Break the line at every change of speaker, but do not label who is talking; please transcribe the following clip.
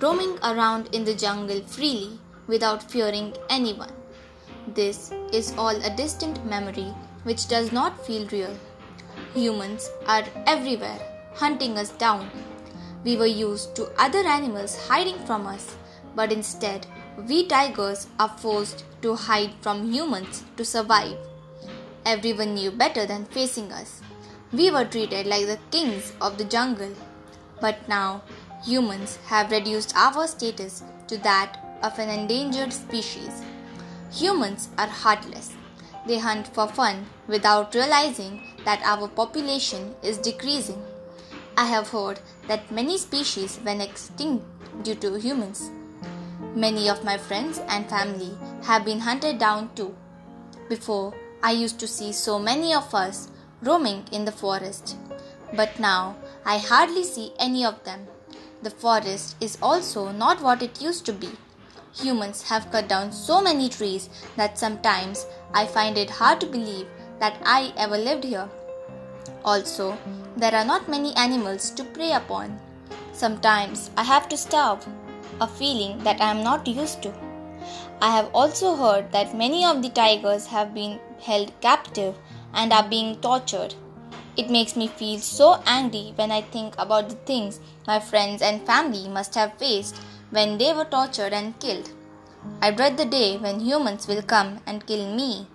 roaming around in the jungle freely without fearing anyone. This is all a distant memory which does not feel real. Humans are everywhere, hunting us down. We were used to other animals hiding from us, but instead, we tigers are forced to hide from humans to survive. Everyone knew better than facing us. We were treated like the kings of the jungle. But now, humans have reduced our status to that of an endangered species. Humans are heartless. They hunt for fun without realizing that our population is decreasing. I have heard that many species went extinct due to humans. Many of my friends and family have been hunted down too. Before, I used to see so many of us roaming in the forest, but now I hardly see any of them. The forest is also not what it used to be. Humans have cut down so many trees that sometimes I find it hard to believe that I ever lived here. Also, there are not many animals to prey upon. Sometimes I have to starve a feeling that I am not used to. I have also heard that many of the tigers have been held captive and are being tortured. It makes me feel so angry when I think about the things my friends and family must have faced when they were tortured and killed. I dread the day when humans will come and kill me